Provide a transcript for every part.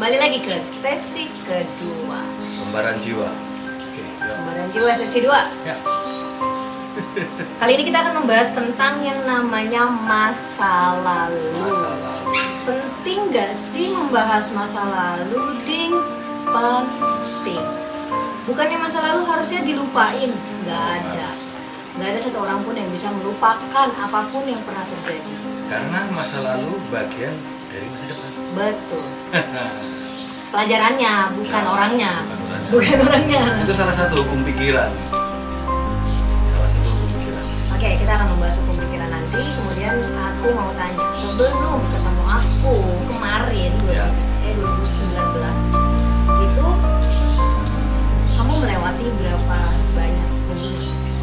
kembali lagi ke sesi kedua Lembaran jiwa. Yuk. Gambaran jiwa sesi 2 Ya. Kali ini kita akan membahas tentang yang namanya masa lalu Masa lalu. Penting gak sih membahas masa lalu, Ding? Penting Bukannya masa lalu harusnya dilupain Gak ada Gak ada satu orang pun yang bisa melupakan apa pun yang pernah terjadi Karena masa lalu bagian dari masa depan. Betul Pelajarannya, bukan Ya, orangnya bukan orangnya. Bukan orangnya Itu salah satu hukum pikiran. Salah satu hukum pikiran. Oke, kita akan membahas hukum pikiran nanti. Kemudian aku mau tanya, sebelum ketemu aku kemarin Ya. eh 2019 itu kamu melewati berapa banyak?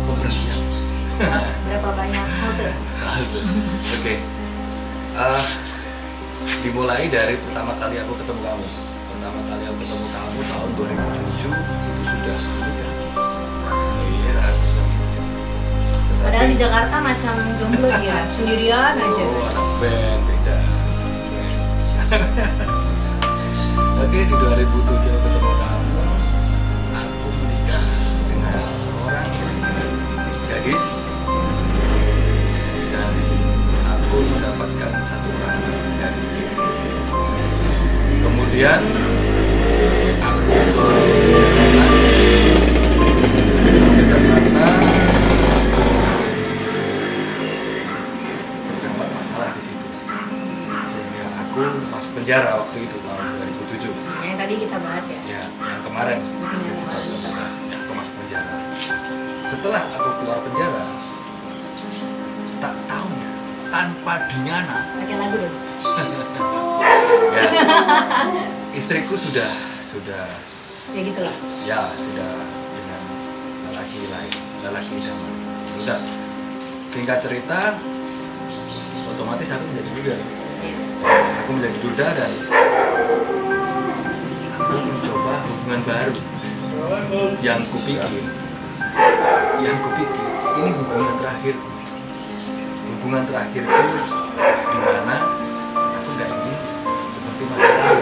Pemberhentian. berapa banyak halte? Oke. Eh, dimulai dari pertama kali aku ketemu kamu. Pertama kali aku ketemu kamu tahun 2007 itu sudah menikah. Iya. Padahal di Jakarta macam jomblo dia, sendirian aja. Oh, anak band beda. Oke, di 2007 aku ketemu kamu. Aku menikah dengan seorang gadis dan aku mendapatkan satu orang dari dia. Kemudian penjara waktu itu tahun 2007 Yang tadi kita bahas ya. ya yang kemarin Hmm. pertama ya, aku masuk penjara setelah aku keluar penjara tak tahunya tanpa dinyana Pakai lagu dong. ya istriku sudah sudah Ya gitulah. ya sudah dengan lelaki lain lelaki idaman udah singkat cerita otomatis aku menjadi duda Yes. aku menjadi duda dan aku mencoba hubungan baru yang kupikir. Yang kupikir ini hubungan terakhirku hubungan terakhirku di mana aku nggak ingin seperti masa lalu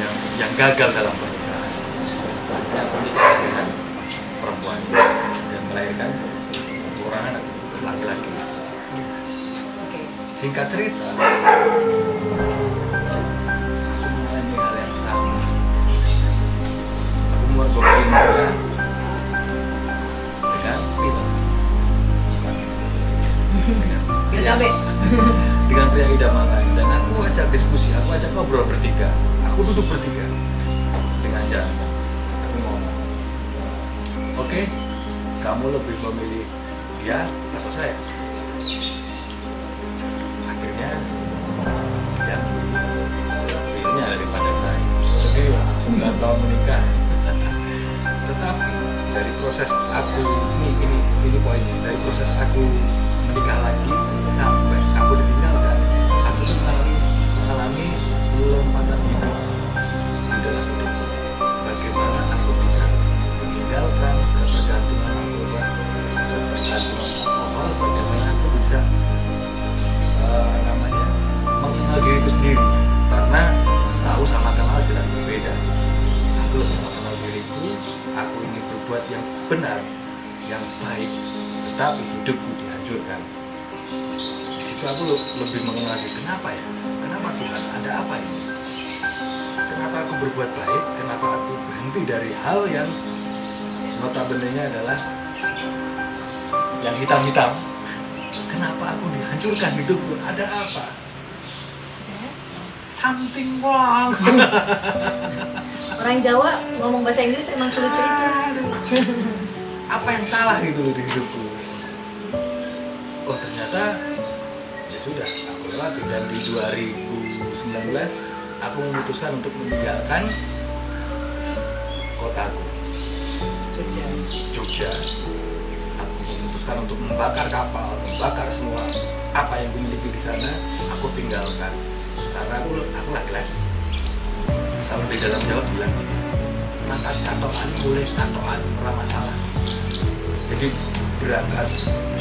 yang yang gagal dalam pernikahan akhirnya aku menikah dengan perempuan dan melahirkan satu orang anak laki-laki. Oke. singkat cerita aku mengalami hal yang sama. Aku mergokin dia dengan pil dengan Pil dengan pria idaman lain. Dan aku ajak diskusi aku ajak ngobrol bertiga. Aku duduk bertiga. Dengan Jana aku ngomong. Oke kamu lebih memilih dia atau saya? Akhirnya dia pilihnya daripada saya. Jadi 9 tahun menikah. Tetapi dari proses aku ini ini ini poinnya. Dari proses aku menikah lagi sampai aku ditinggalkan aku mengalami mengalami lompatan diriku sendiri. Karena tahu sama kenal jelas berbeda. Aku lebih mengenal diriku aku ingin berbuat yang benar yang baik tetapi hidupku dihancurkan. Di aku le- lebih mengenal diri kenapa ya? Kenapa Tuhan? Ada apa ini? Kenapa aku berbuat baik? Kenapa aku berhenti dari hal yang notabene adalah yang hitam-hitam? Kenapa aku dihancurkan hidupku? Ada apa something wrong Orang Jawa ngomong bahasa Inggris emang selucu itu. apa yang salah gitu loh di hidupku? Oh ternyata ya sudah aku lewati dan di 2019 aku memutuskan untuk meninggalkan kotaku Jogja. Jogja. Aku memutuskan untuk membakar kapal membakar semua apa yang kumiliki di sana aku tinggalkan karena aku aku laki-laki kalau di dalam Jawa bilang mangkat katokan boleh katokan ora masalah. Jadi berangkat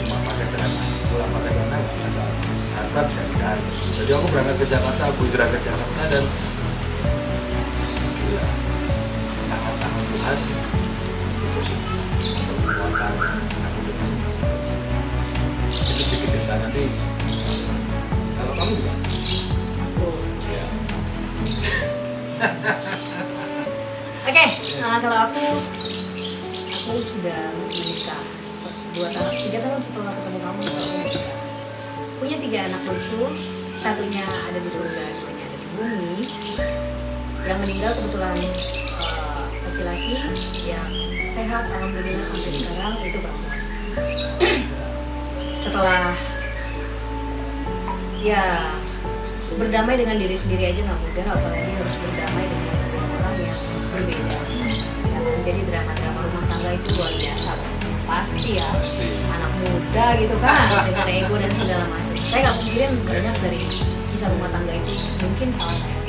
cuma pakai celana pulang pakai celana nggak masalah. Harta bisa dicari. Jadi aku berangkat ke Jakarta aku hijrah ke Jakarta dan bilang tangan-tangan Tuhan itu sedikit cerita nanti kalau kamu juga Oke, nah kalau aku aku sudah menikah dua tahun, tiga tahun setelah ketemu kamu. Punya tiga anak lucu, satunya ada di surga, duanya ada di bumi. Yang meninggal kebetulan eh, laki-laki yang sehat, alhamdulillah sampai sekarang itu perempuan. Setelah ya berdamai dengan diri sendiri aja nggak mudah, apalagi harus berdamai jadi drama-drama rumah tangga itu luar biasa. Pasti ya, pasti anak muda gitu kan, dengan ego dan segala macam. Saya nggak mungkin banyak dari kisah rumah tangga itu mungkin salah saya.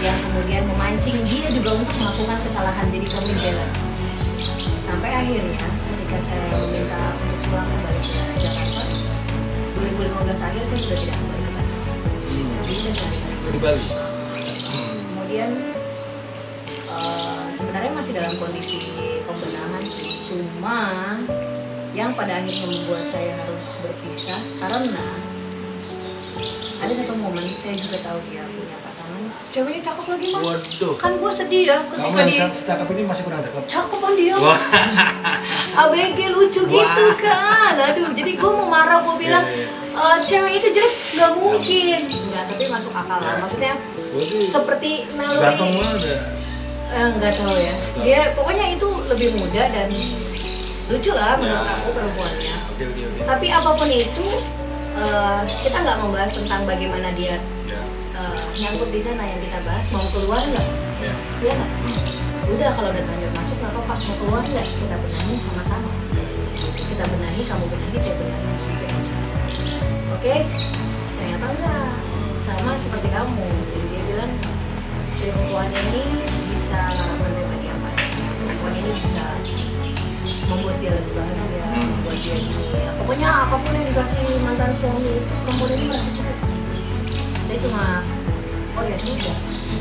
Yang kemudian memancing dia juga untuk melakukan kesalahan jadi kami balance. Sampai akhirnya ketika saya meminta untuk pulang kembali ke Jakarta, 2015 akhir saya sudah tidak kembali ke Bandung. hmm. Jadi saya cari di Bali kemudian sebenarnya masih dalam kondisi pembenahan sih. Cuma yang pada akhirnya membuat saya harus berpisah karena ada satu momen saya juga tahu dia punya pasangan. Ceweknya cakep lagi mas. Waduh. Kan gue sedih ya kamu ketika yang dia cakep ini masih kurang cakep. Cakep kan dia? ABG lucu Wah. gitu kan. Aduh jadi gue mau marah gue bilang Iya, iya. "Eh, cewek itu jelek nggak mungkin. Nggak tapi masuk akal lah. Maksudnya berarti seperti naluri Eh, nggak tahu ya. Dia pokoknya itu lebih muda dan lucu lah menurut Ya. aku perempuannya. Tapi apa pun itu eh, kita nggak membahas tentang bagaimana dia eh, nyangkut di sana yang kita bahas. Mau keluar nggak? Ya. Ya nggak? Udah kalau udah terlanjur masuk nggak apa-apa. Mau keluar nggak? Kita benahi sama-sama. Kita benahi kamu benahi saya benahi. Oke? Ternyata enggak sama seperti kamu. Jadi dia bilang si perempuan ini bisa menerima dia apa perempuan ini bisa membuat dia lebih bahagia Hmm. membuat dia gini ya, pokoknya apa pun yang dikasih mantan suami itu perempuan ini merasa cukup. Saya cuma oh ya sudah.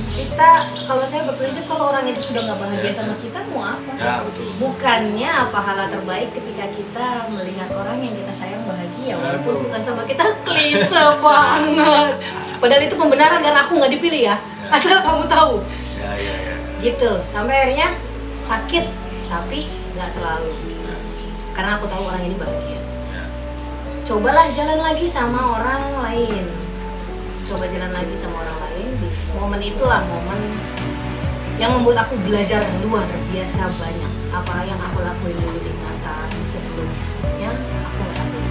Kita kalau saya berprinsip kalau orang itu sudah nggak bahagia sama kita mau apa? Ya betul. Bukannya pahala terbaik ketika kita melihat orang yang kita sayang bahagia walaupun Aduh. bukan sama kita. Klise banget. Padahal itu pembenaran karena aku nggak dipilih ya. Asal kamu tahu. Ya ya ya gitu. Sampai akhirnya sakit tapi nggak terlalu. Karena aku tahu orang ini bahagia. Cobalah jalan lagi sama orang lain. Coba jalan lagi sama orang lain. Di momen itulah momen yang membuat aku belajar luar biasa banyak. Apa yang aku lakuin dulu di masa sebelumnya aku lakuin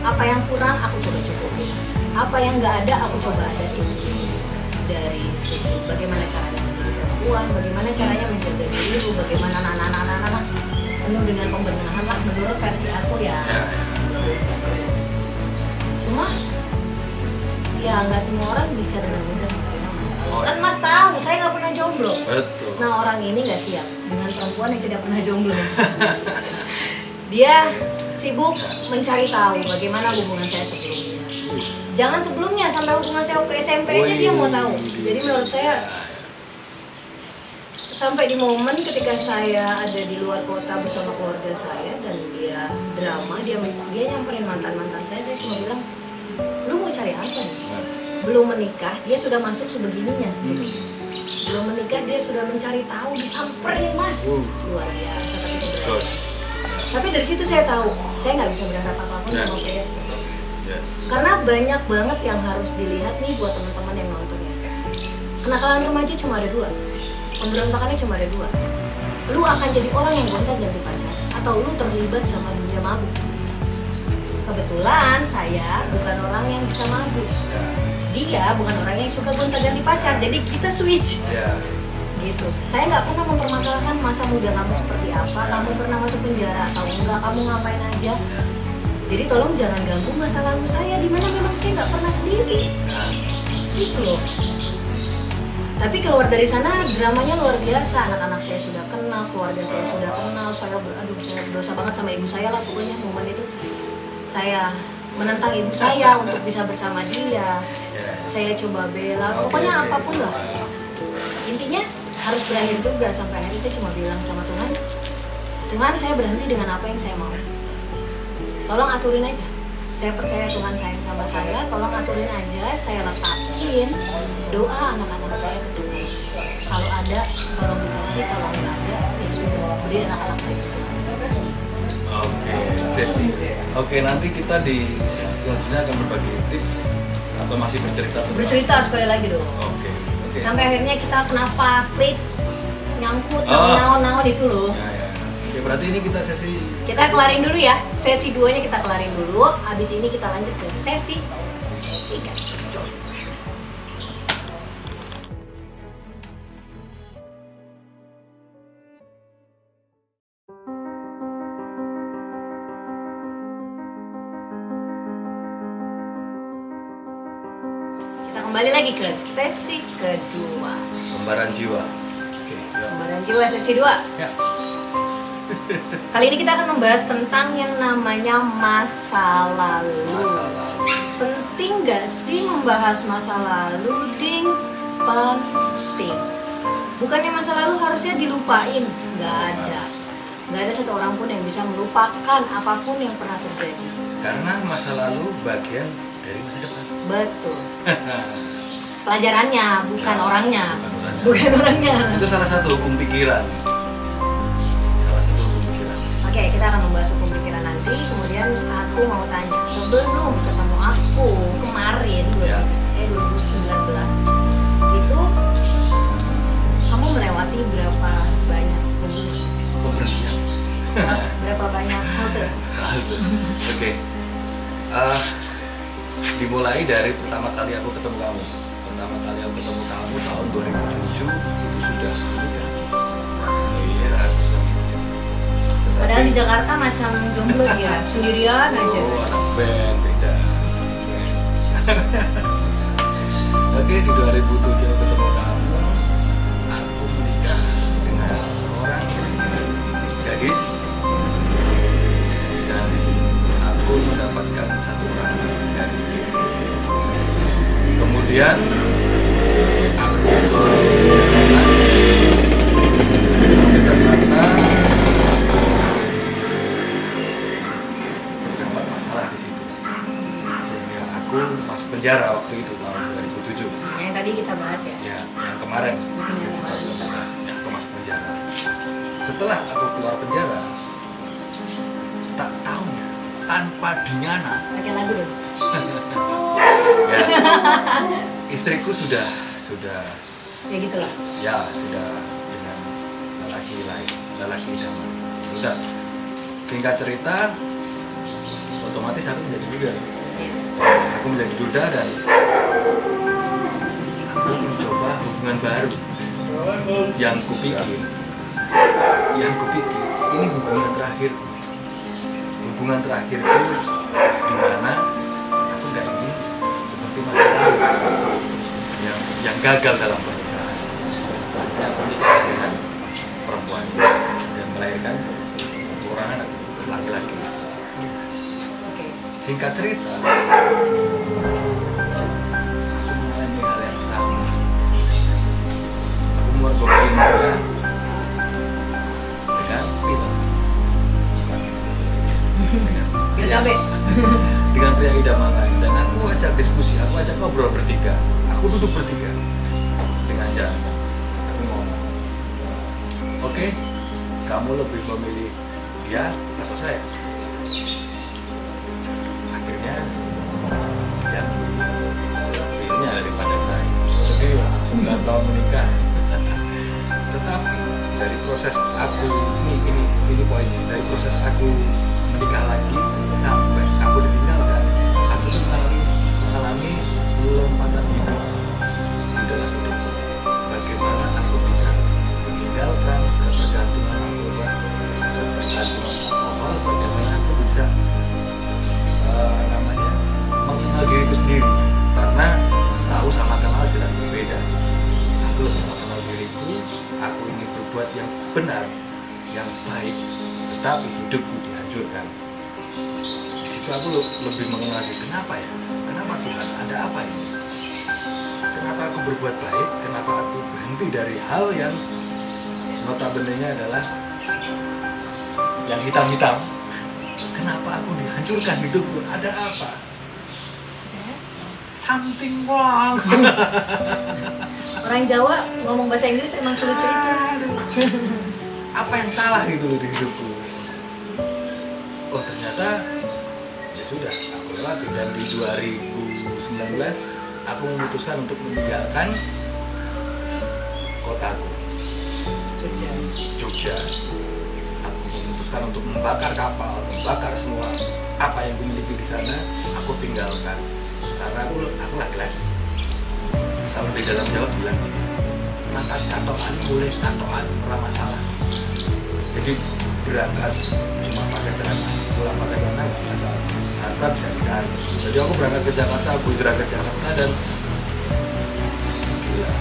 apa yang kurang aku coba cukupin apa yang nggak ada aku coba adain dari situ bagaimana caranya perempuan bagaimana caranya menjaga diri bagaimana anak-anak penuh dengan pembenahan lah menurut versi aku ya. Ya cuma ya nggak semua orang bisa dengan mudah. Oh, kan iya. mas tahu saya nggak pernah jomblo. Betul. Nah orang ini nggak siap dengan perempuan yang tidak pernah jomblo. Dia sibuk mencari tahu bagaimana hubungan saya sebelumnya. Jangan sebelumnya sampai hubungan saya ke SMP aja dia mau tahu. Jadi menurut saya sampai di momen ketika saya ada di luar kota bersama keluarga saya dan dia drama dia dia nyamperin mantan mantan saya saya cuma bilang lu mau cari apa nih belum menikah dia sudah masuk sebegininya Hmm. belum menikah dia sudah mencari tahu disamperin mas Uh. luar biasa tapi tapi dari situ saya tahu saya nggak bisa berharap apa pun Ya. sama saya seperti itu. Ya. karena banyak banget yang harus dilihat nih buat teman-teman yang nonton ya kenakalan remaja cuma ada dua pemberontakannya cuma ada dua. Lu akan jadi orang yang gonta ganti pacar atau lu terlibat sama dunia mabuk. Kebetulan saya bukan orang yang bisa mabuk. Dia bukan orang yang suka gonta ganti pacar jadi kita switch. Ya. gitu. Saya nggak pernah mempermasalahkan masa muda kamu seperti apa kamu pernah masuk penjara atau enggak kamu ngapain aja. Jadi tolong jangan ganggu masa lalu saya di mana memang saya nggak pernah sendiri. Nah, gitu loh tapi keluar dari sana dramanya luar biasa. Anak-anak saya sudah kenal keluarga saya sudah kenal. Saya ber- aduh saya berdosa banget sama ibu saya lah. Pokoknya momen itu saya menentang ibu saya untuk bisa bersama dia. Ya. saya coba bela. Pokoknya apa pun lah. Intinya harus berakhir juga. Sampai akhirnya saya cuma bilang sama Tuhan Tuhan saya berhenti dengan apa yang saya mau. Tolong aturin aja. Saya percaya Tuhan sayang sama saya tolong aturin aja saya letakin doa anak-anak saya ke Tuhan kalau ada tolong dikasih kalau nggak ada ya sudah beri anak-anak saya Oke, sip. Oke, nanti kita di sesi selanjutnya akan berbagi tips atau masih bercerita tentang bercerita sekali lagi dong Oke, oke. sampai akhirnya kita kenapa klik nyangkut Oh. naon-naon itu loh Ya, ya. Oke, berarti ini kita sesi kita kelarin dulu ya sesi 2 nya kita kelarin dulu habis ini kita lanjut ke sesi 3 kita kembali lagi ke sesi kedua lembaran jiwa. Oke, ya. Jiwa sesi 2 Ya. Kali ini kita akan membahas tentang yang namanya masa lalu. Masa lalu. Penting gak sih membahas masa lalu, Ding? Penting. Bukannya masa lalu harusnya dilupain, nggak ada. Nggak ada satu orang pun yang bisa melupakan apa pun yang pernah terjadi. Karena masa lalu bagian dari masa depan. Betul. Pelajarannya, bukan Ya, orangnya. bukan orangnya. Bukan orangnya. Itu salah satu hukum pikiran. Kita akan membahas hukum pikiran nanti. Kemudian aku mau tanya, sebelum ketemu aku kemarin, Ya. eh 2019, itu kamu melewati berapa banyak berapa banyak halte? Oke. Eh, dimulai dari pertama kali aku ketemu kamu. Pertama kali aku ketemu kamu tahun 2007 itu sudah menikah. Padahal di Jakarta macam jomblo ya, sendirian aja. Oh, anak band beda. Di 2007 aku ketemu kamu. Aku menikah dengan seorang gadis yang kupikir yang kupikir ini hubungan terakhir. Hubungan terakhirku di mana aku nggak ingin seperti masa lalu yang yang gagal dalam pernikahan. Akhirnya aku dengan perempuan dan melahirkan satu orang anak laki-laki. Singkat cerita dia dengan pil dengan Pil dengan pria idaman lain dan aku ajak diskusi aku ajak ngobrol bertiga. Aku duduk bertiga. Dengan Jan aku ngomong. Oke kamu lebih memilih dia atau saya? Akhirnya ya pilihnya daripada saya. Jadi 9 tahun menikah dari proses aku ini ini ini poinnya. Dari proses aku menikah lagi Jawa ngomong bahasa Inggris emang sulit cerita. Aduh. Apa yang salah gitu loh di hidupku? Oh ternyata ya sudah aku lewati dan di 2019 aku memutuskan untuk meninggalkan kotaku Jogja. Jogja. Aku memutuskan untuk membakar kapal, membakar semua apa yang kumiliki di sana, aku tinggalkan. Karena aku aku laki-laki. Kalau di dalam Jawa bilang makan katoan boleh katoan ora masalah. Jadi berangkat cuma pakai celana, pulang pakai celana nggak masalah. Harta bisa dicari. Jadi aku berangkat ke Jakarta, aku hijrah ke Jakarta dan gila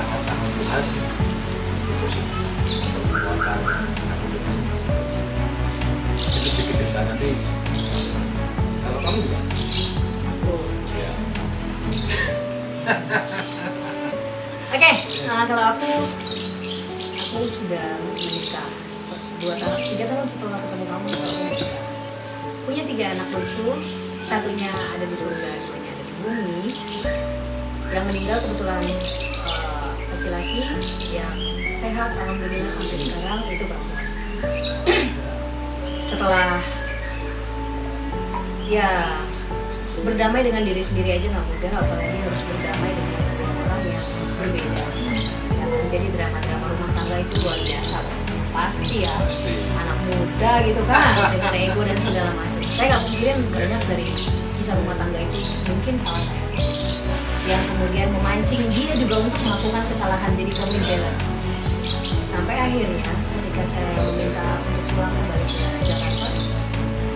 tangan-tangan Tuhan untuk menguatkan aku dengan itu sedikit cerita nanti kalau kamu juga Oh. ya Oke, nah kalau aku aku sudah menikah dua tahun, tiga tahun setelah ketemu kamu aku menikah. Punya tiga anak lucu, satunya ada di surga, duanya ada di bumi. Yang meninggal kebetulan eh, laki-laki yang sehat, alhamdulillah sampai sekarang itu perempuan. Setelah ya berdamai dengan diri sendiri aja nggak mudah, apalagi harus berdamai dengan orang yang berbeda. Ya, kan? jadi drama-drama rumah tangga itu luar biasa. Pasti ya pasti anak muda gitu kan dengan ego dan segala macam. Saya nggak mungkin banyak dari kisah rumah tangga itu mungkin salah saya yang kemudian memancing dia juga untuk melakukan kesalahan jadi kami balance sampai akhirnya ketika saya meminta untuk pulang kembali ke Jakarta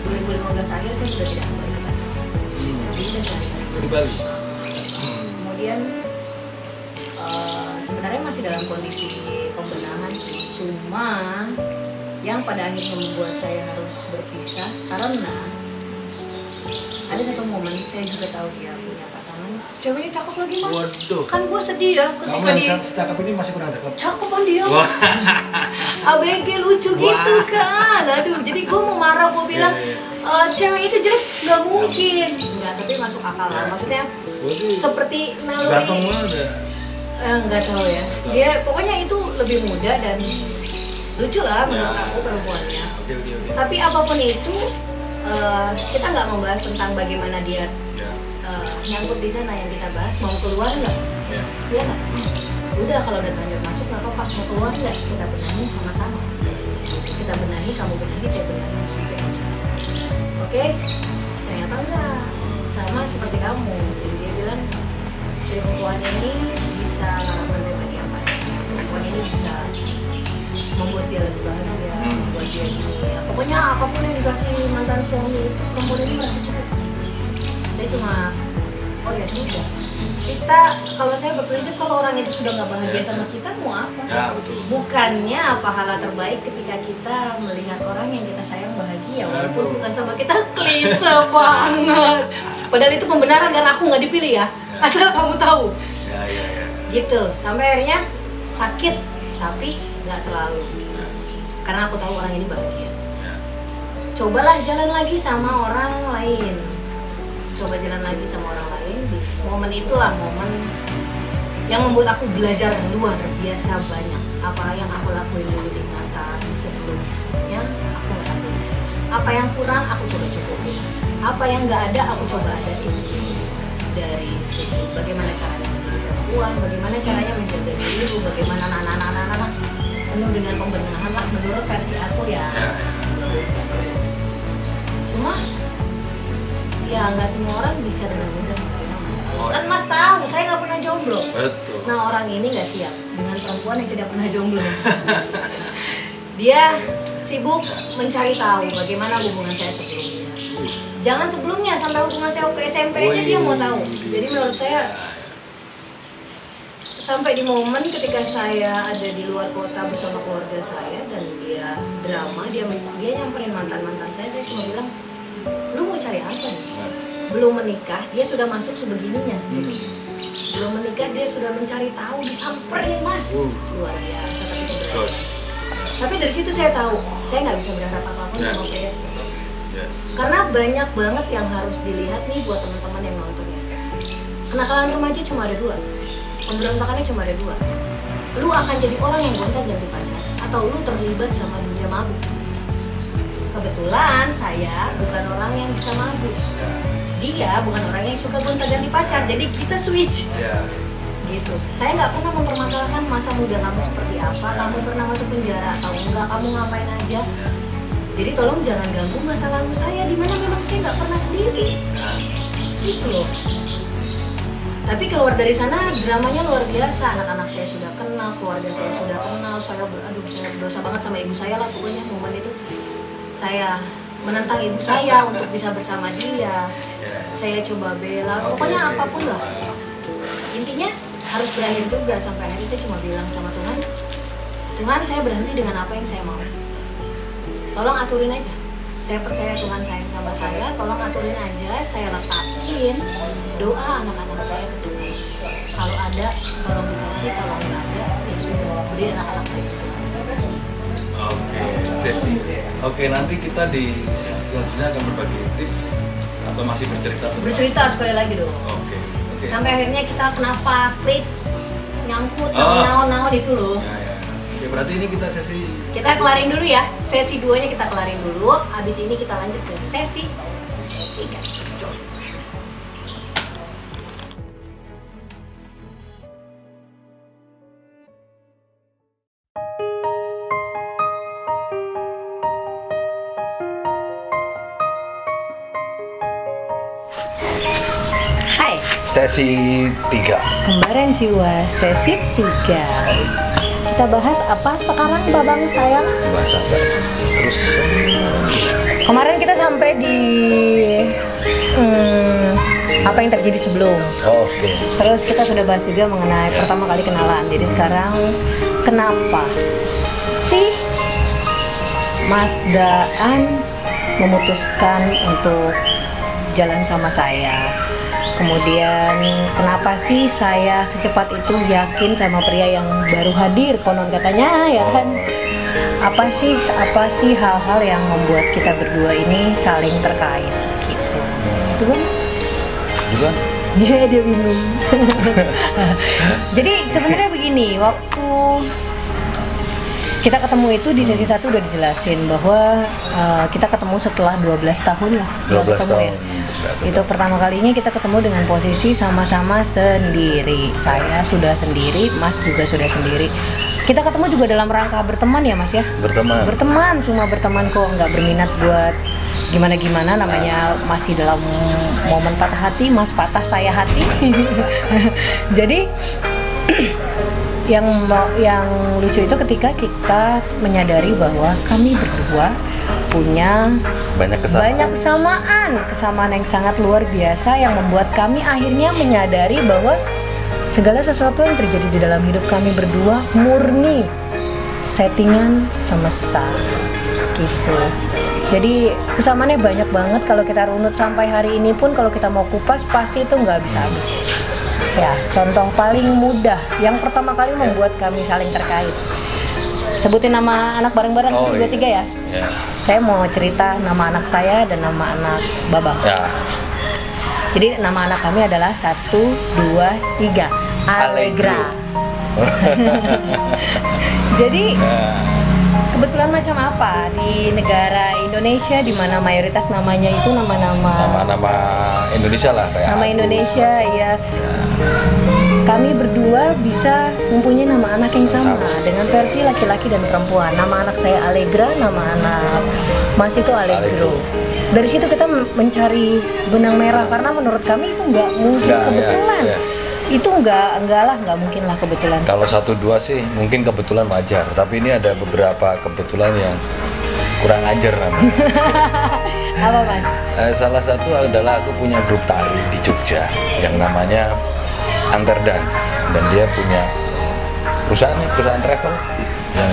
2015 akhir saya sudah tidak kembali di Bali? Hmm. kemudian eh, sebenarnya masih dalam kondisi pembenahan sih. Cuma yang pada akhirnya membuat saya harus berpisah karena ada satu momen saya juga tahu dia punya pasangan. Ceweknya cakep lagi mas. Waduh. Kan gue sedih ya kamu ketika yang dia cakep- cakep ini masih kurang cakep. Cakepan dia? Wah. ABG lucu Wah. gitu kan. Aduh jadi gue mau marah gue bilang Iya, "Eh, cewek itu jelek nggak mungkin. Nggak tapi masuk akal lah. Ya. maksudnya seperti naluri ganteng banget ya? Eh, nggak tahu ya. Dia pokoknya itu lebih muda dan lucu lah menurut Ya. aku perempuannya. Tapi apa pun itu eh, kita nggak membahas tentang bagaimana dia ya. nyangkut di sana yang kita bahas. Mau keluar nggak? Ya. Iya nggak? Udah kalau udah lanjut masuk nggak apa-apa. Mau keluar nggak? Kita benahi sama-sama kita benahi kamu benahi saya benahi. Oke? Ternyata enggak. Sama seperti kamu. Jadi dia bilang si perempuan ini bisa menerima dia apa perempuan ini bisa membuat dia lebih bahagia membuat dia gini ya. pokoknya apa pun yang dikasih mantan suami itu perempuan ini merasa cukup. Saya cuma oh ya sudah kita kalau saya berprinsip kalau orang itu sudah nggak bahagia sama kita mau apa? Ya betul. Bukannya pahala terbaik ketika kita melihat orang yang kita sayang bahagia walaupun Aduh. bukan sama kita klise banget. Padahal itu pembenaran karena aku nggak dipilih ya. asal kamu tahu. Ya ya ya. Gitu. Sampai akhirnya sakit tapi nggak terlalu. Ya, karena aku tahu orang ini bahagia. Ya. cobalah jalan lagi sama orang lain coba jalan lagi sama orang lain. Di momen itulah momen yang membuat aku belajar luar biasa banyak. Apa yang aku lakuin dulu di masa sebelumnya aku lakuin apa yang kurang aku coba cukupin apa yang nggak ada aku coba adain dari segi bagaimana caranya menjadi perempuan bagaimana caranya menjaga diri bagaimana nana nana nana penuh dengan pembenahan lah. Menurut versi aku ya ya, ya. cuma ya nggak semua orang bisa dengan mudah. Oh, kan iya. mas tahu saya nggak pernah jomblo. Betul. Nah orang ini nggak siap dengan perempuan yang tidak pernah jomblo. Dia sibuk mencari tahu bagaimana hubungan saya sebelumnya. Jangan sebelumnya sampai hubungan saya ke SMP aja dia mau tahu. jadi menurut saya sampai di momen ketika saya ada di luar kota bersama keluarga saya dan dia drama dia dia nyamperin mantan mantan saya saya cuma bilang lu mau cari apa nih? Nah, belum menikah dia sudah masuk sebegininya. Hmm. belum menikah dia sudah mencari tahu disamperin mas. Uh. luar biasa tapi dari situ saya tahu saya nggak bisa berharap apa pun Ya. sama PS Yes. karena banyak banget yang harus dilihat nih buat teman-teman yang nonton ya. Kenakalan remaja cuma ada dua. Pemberontakannya cuma ada dua. Lu akan jadi orang yang gonta ganti pacar atau lu terlibat sama dunia mabuk kebetulan saya bukan orang yang bisa mabuk. Ya. dia bukan orang yang suka gonta ganti pacar jadi kita switch. Ya. gitu. Saya nggak pernah mempermasalahkan masa muda kamu seperti apa kamu pernah masuk penjara atau enggak kamu ngapain aja. Jadi tolong jangan ganggu masa lalu saya di mana memang saya nggak pernah sendiri. Gitu loh. Tapi keluar dari sana dramanya luar biasa. Anak-anak saya sudah kenal keluarga saya sudah kenal saya beraduh saya berdosa banget sama ibu saya lah pokoknya momen itu saya menentang ibu saya untuk bisa bersama dia. Ya. saya coba bela pokoknya oke. apa pun lah. Intinya harus berakhir juga sampai akhirnya saya cuma bilang sama Tuhan Tuhan saya berhenti dengan apa yang saya mau. Tolong aturin aja. Saya percaya Tuhan sayang sama saya tolong aturin aja. Saya letakin doa anak-anak saya ke Tuhan. Kalau ada tolong dikasih kalau nggak ada ya sudah beri anak-anak saya Tuhan. Oke, nanti kita di sesi selanjutnya akan berbagi tips atau masih bercerita tentang- bercerita sekali lagi dong Oke, oke. sampai akhirnya kita kenapa klik nyangkut Oh. naon-naon itu loh Ya, ya. Oke, berarti ini kita sesi Kita kelarin dulu ya, sesi 2-nya kita kelarin dulu. Habis ini kita lanjut ke sesi 3. Sesi 3. kembaran jiwa sesi 3. Kita bahas apa sekarang Babang sayang? Bahasa apa? Terus Kemarin kita sampai di hmm, apa yang terjadi sebelum. Oke. Terus kita sudah bahas juga mengenai pertama kali kenalan. Jadi sekarang kenapa sih Mas Daan memutuskan untuk jalan sama saya? Kemudian kenapa sih saya secepat itu yakin sama pria yang baru hadir konon katanya ya kan? Apa sih apa sih hal-hal yang membuat kita berdua ini saling terkait gitu? Itu kan? Juga? Dia dia bingung. Jadi sebenarnya begini, waktu kita ketemu itu di sesi satu udah dijelasin bahwa uh, kita ketemu setelah 12 tahun lah. nggak 12 ketemu tahun. ya. Itu pertama kalinya kita ketemu dengan posisi sama-sama sendiri. Saya sudah sendiri, Mas juga sudah sendiri. Kita ketemu juga dalam rangka berteman ya Mas ya Berteman. berteman cuma berteman kok nggak berminat buat gimana gimana namanya masih dalam momen patah hati mas patah saya hati jadi yang yang lucu itu ketika kita menyadari bahwa kami berdua punya Banyak kesan. banyak kesamaan kesamaan yang sangat luar biasa yang membuat kami akhirnya menyadari bahwa segala sesuatu yang terjadi di dalam hidup kami berdua murni settingan semesta gitu. Jadi kesamaannya banyak banget. Kalau kita runut sampai hari ini pun kalau kita mau kupas pasti itu nggak bisa habis. Ya contoh paling mudah yang pertama kali membuat kami saling terkait sebutin nama anak bareng-bareng Oh, satu dua iya. tiga ya Ya. saya mau cerita nama anak saya dan nama anak babang Ya. jadi nama anak kami adalah satu dua tiga Allegra jadi Ya. kebetulan macam apa di negara Indonesia di mana mayoritas namanya itu nama-nama Nama-nama Indonesia lah kayak nama Agus, Indonesia ya kami berdua bisa mempunyai nama anak yang sama Sama. dengan versi laki-laki dan perempuan nama anak saya Allegra nama anak Mas itu Allegro Allegro. dari situ kita men- mencari benang merah karena menurut kami itu nggak mungkin Nggak, ya, kebetulan ya. itu nggak enggak lah nggak mungkin lah kebetulan Kalau satu dua sih mungkin kebetulan wajar, tapi ini ada beberapa kebetulan yang kurang ajar namanya. apa mas Eh, salah satu adalah aku punya grup tari di Jogja yang namanya Antar Dance. Dan dia punya perusahaan perusahaan travel.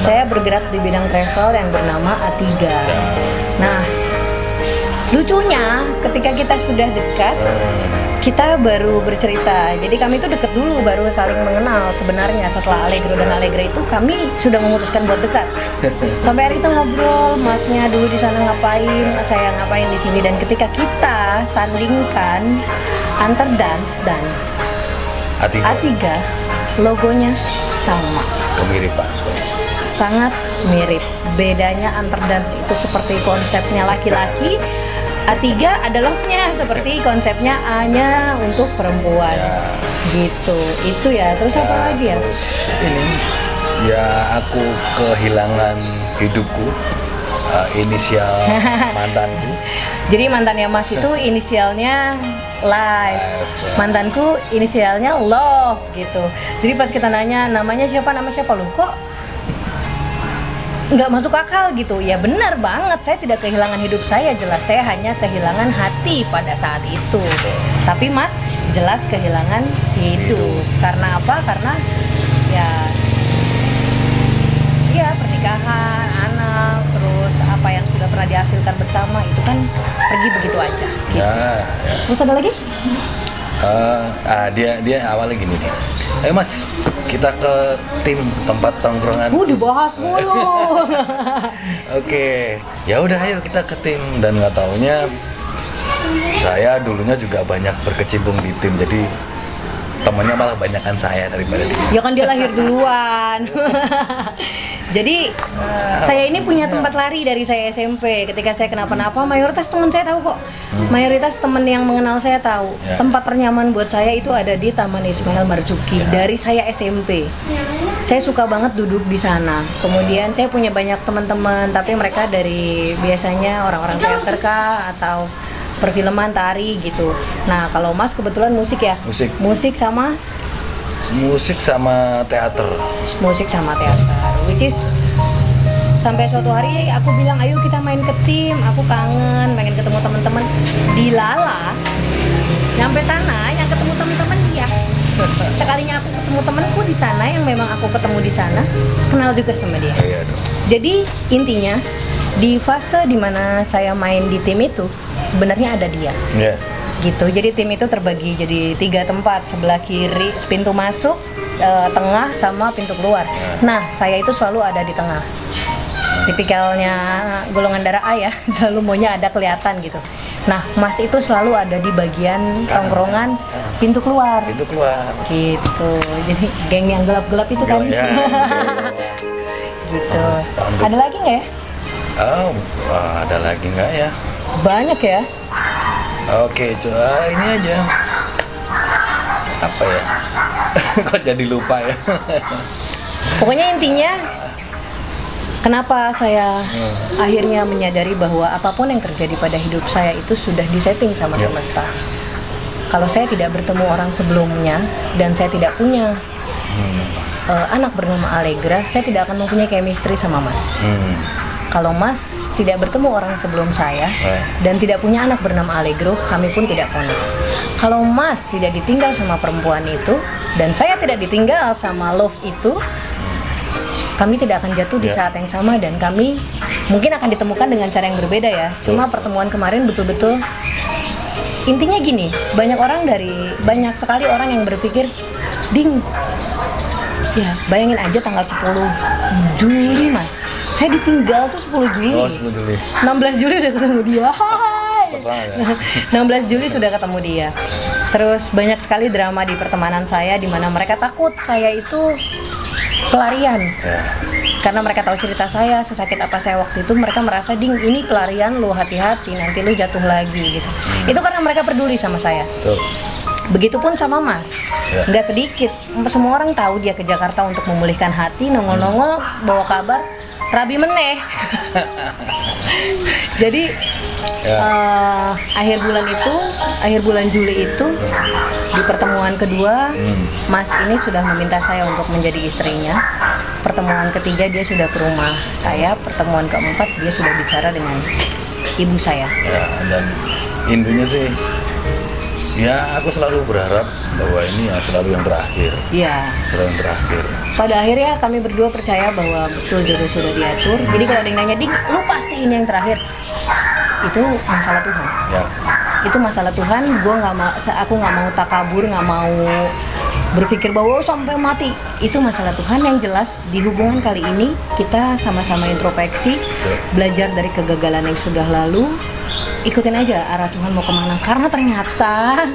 Saya bergerak di bidang travel yang bernama A3 Ya. nah lucunya ketika kita sudah dekat kita baru bercerita. Jadi kami itu deket dulu baru saling mengenal sebenarnya. Setelah Allegro dan Allegra itu kami sudah memutuskan buat dekat. Sampai hari kita ngobrol masnya dulu di sana ngapain saya ngapain di sini. Dan ketika kita sandingkan antar dance dan Hati A3 logonya sama kemiripan. sangat mirip. Bedanya antar dance itu seperti konsepnya laki-laki, A3 ada love-nya seperti konsepnya A-nya untuk perempuan. Ya. Gitu. Itu ya. Terus apa Ya, lagi ya? terus ini ya aku kehilangan hidupku uh, inisial mantanku Jadi mantannya Mas itu inisialnya live. Mantanku inisialnya love gitu. Jadi pas kita nanya namanya siapa, nama siapa? Lu kok nggak masuk akal gitu. Ya benar banget saya tidak kehilangan hidup saya. Jelas saya hanya kehilangan hati pada saat itu. Tapi mas jelas kehilangan hidup. Hidup. karena apa? Karena ya ya pernikahan anak terus apa yang sudah pernah dihasilkan bersama itu kan pergi begitu aja. Gitu. ya, ya. terus ada lagi Eh, ah, dia dia awalnya gini nih. Ayo mas kita ke tim tempat tongkrongan. Uh dibahas mulu. Oke, ya udah ayo kita ke tim. Dan nggak taunya saya dulunya juga banyak berkecimpung di tim. Jadi temennya malah banyakan saya daripada di sini. ya kan dia lahir duluan. Jadi saya ini punya tempat lari dari saya SMP ketika saya kenapa-napa mayoritas teman saya tahu kok. Mayoritas teman yang mengenal saya tahu. Ya. tempat ternyaman buat saya itu ada di Taman Ismail Marzuki Ya. dari saya SMP saya suka banget duduk di sana. Kemudian saya punya banyak teman-teman tapi mereka dari biasanya orang-orang teater kah atau perfilman tari gitu. Nah kalau mas kebetulan musik ya? Musik. musik sama? Musik sama teater. musik sama teater which is sampai suatu hari aku bilang ayo kita main ke tim. Aku kangen pengen ketemu teman-teman. Di Lala nyampe sana yang ketemu teman-teman dia. Sekalinya aku ketemu temanku di sana yang memang aku ketemu di sana kenal juga sama dia. Iya jadi intinya di fase di mana saya main di tim itu sebenarnya ada dia. Ya. gitu. Jadi tim itu terbagi jadi tiga tempat. Sebelah kiri pintu masuk eh, tengah sama pintu keluar. Nah saya itu selalu ada di tengah. Tipikalnya golongan darah A ya selalu maunya ada kelihatan gitu. Nah mas itu selalu ada di bagian tongkrongan pintu keluar. Itu keluar. gitu. Jadi geng yang gelap-gelap itu kan. Ya, gitu. Spanduk. ada lagi nggak ya? Oh, ada lagi nggak ya? Banyak ya Oke, coba ini aja. Apa ya? Kok jadi lupa ya? Pokoknya intinya kenapa saya akhirnya menyadari bahwa apa pun yang terjadi pada hidup saya itu sudah disetting sama Ya. semesta. Kalau saya tidak bertemu orang sebelumnya dan saya tidak punya Hmm. eh, anak bernama Allegra, saya tidak akan mempunyai chemistry sama Mas. Hmm. Kalau Mas tidak bertemu orang sebelum saya Eh. dan tidak punya anak bernama Allegro, kami pun tidak connect. Kalau Mas tidak ditinggal sama perempuan itu dan saya tidak ditinggal sama love itu, kami tidak akan jatuh di Ya. saat yang sama dan kami mungkin akan ditemukan dengan cara yang berbeda ya. Cuma pertemuan kemarin betul-betul intinya gini, banyak orang dari banyak sekali orang yang berpikir, "Ding, ya bayangin aja tanggal 10 Juli, Mas. Saya ditinggal tuh 10 Juli. Oh, 10 Juli. 16 Juli udah ketemu dia. Hai. Pertama ya? 16 Juli sudah ketemu dia. Terus banyak sekali drama di pertemanan saya di mana mereka takut saya itu pelarian. Ya. Karena mereka tahu cerita saya, sesakit apa saya waktu itu, mereka merasa ding ini pelarian lu hati-hati nanti lu jatuh lagi gitu. Itu karena mereka peduli sama saya. Begitupun sama Mas. Ya. Nggak sedikit. Semua orang tahu dia ke Jakarta untuk memulihkan hati, nongol-nongol bawa kabar Rabi meneh. Jadi Ya. eh, akhir bulan itu, akhir bulan Juli itu di pertemuan kedua, Hmm. Mas ini sudah meminta saya untuk menjadi istrinya. Pertemuan ketiga dia sudah ke rumah saya. Pertemuan keempat dia sudah bicara dengan ibu saya. Ya, dan intinya sih ya aku selalu berharap bahwa ini ya selalu yang terakhir. Iya. Selalu yang terakhir. Pada akhirnya kami berdua percaya bahwa betul jodoh sudah diatur. Jadi kalau ada yang nanya, Ding, lu pasti ini yang terakhir. itu masalah Tuhan ya itu masalah Tuhan gue nggak mau aku nggak mau takabur nggak mau berpikir bahwa "Oh, sampai mati itu masalah Tuhan yang jelas di hubungan kali ini kita sama-sama introspeksi belajar dari kegagalan yang sudah lalu ikutin aja arah Tuhan mau ke mana. Karena ternyata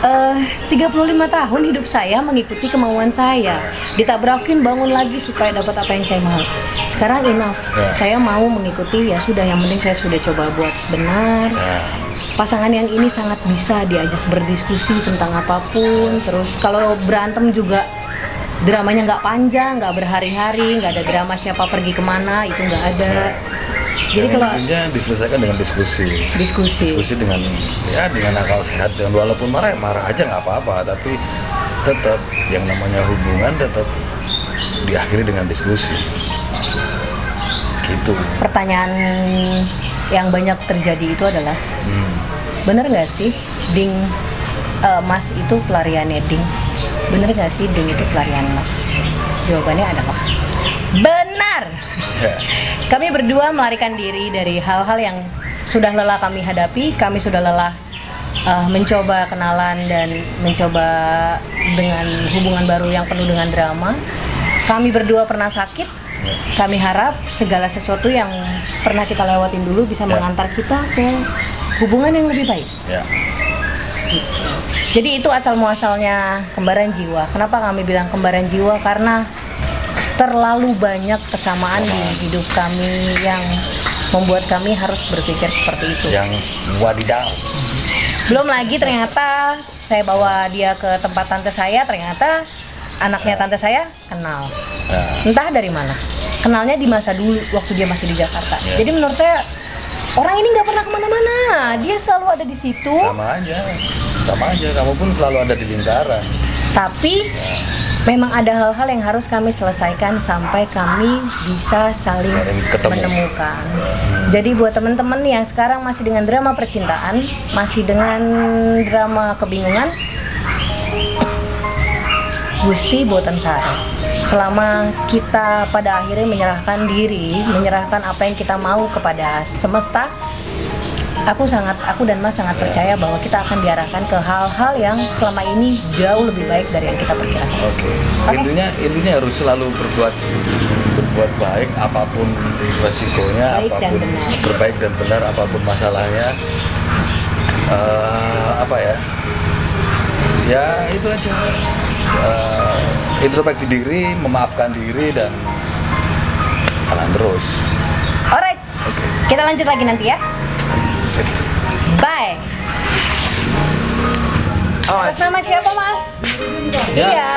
eh 35 tahun hidup saya mengikuti kemauan saya. Ditabrakin bangun lagi supaya dapat apa yang saya mau. Sekarang enough. Ya. saya mau mengikuti ya sudah yang penting saya sudah coba buat benar. Ya. Pasangan yang ini sangat bisa diajak berdiskusi tentang apa pun. Terus kalau berantem juga dramanya nggak panjang nggak berhari-hari nggak ada drama siapa pergi ke mana itu nggak ada jadi Yang kalau intinya diselesaikan dengan diskusi. Diskusi. Diskusi dengan ya dengan akal sehat. Dan walaupun marah marah aja nggak apa-apa. Tapi tetap yang namanya hubungan tetap diakhiri dengan diskusi. Gitu. Pertanyaan yang banyak terjadi itu adalah hmm. bener nggak sih ding eh, mas itu pelariannya ding? Bener nggak sih ding itu pelarian mas? Jawabannya adalah benar Kami berdua melarikan diri dari hal-hal yang sudah lelah kami hadapi. Kami sudah lelah uh, mencoba kenalan dan mencoba dengan hubungan baru yang penuh dengan drama. Kami berdua pernah sakit. Kami harap segala sesuatu yang pernah kita lewatin dulu bisa Ya. mengantar kita ke hubungan yang lebih baik. ya Jadi itu asal muasalnya kembaran jiwa. Kenapa kami bilang kembaran jiwa? Karena terlalu banyak kesamaan di hidup kami yang membuat kami harus berpikir seperti itu. yang wadidaw Belum lagi ternyata saya bawa dia ke tempat tante saya, ternyata anaknya tante saya kenal. nah, Entah dari mana. Kenalnya di masa dulu waktu dia masih di Jakarta. Ya. Jadi menurut saya orang ini nggak pernah ke mana-mana. Dia selalu ada di situ. sama aja sama aja kamu pun selalu ada di lingkaran Tapi memang ada hal-hal yang harus kami selesaikan sampai kami bisa saling, Saling ketemu. menemukan. Jadi buat teman-teman yang sekarang masih dengan drama percintaan, masih dengan drama kebingungan, Gusti Boten Sare. Selama kita pada akhirnya menyerahkan diri, menyerahkan apa yang kita mau kepada semesta, aku sangat aku dan Mas sangat percaya bahwa kita akan diarahkan ke hal-hal yang selama ini jauh lebih baik dari yang kita perkirakan. Oke. Oke. Intinya intinya harus selalu berbuat berbuat baik apa pun resikonya, Baik dan apa pun benar. berbaik dan benar apa pun masalahnya. Eh, apa ya? Ya itu aja. Eh, introspeksi diri, memaafkan diri dan jalan terus. Alright, Oke. kita lanjut lagi nanti ya. Bye. Oh, Atas nama siapa Mas? Ya. Iya.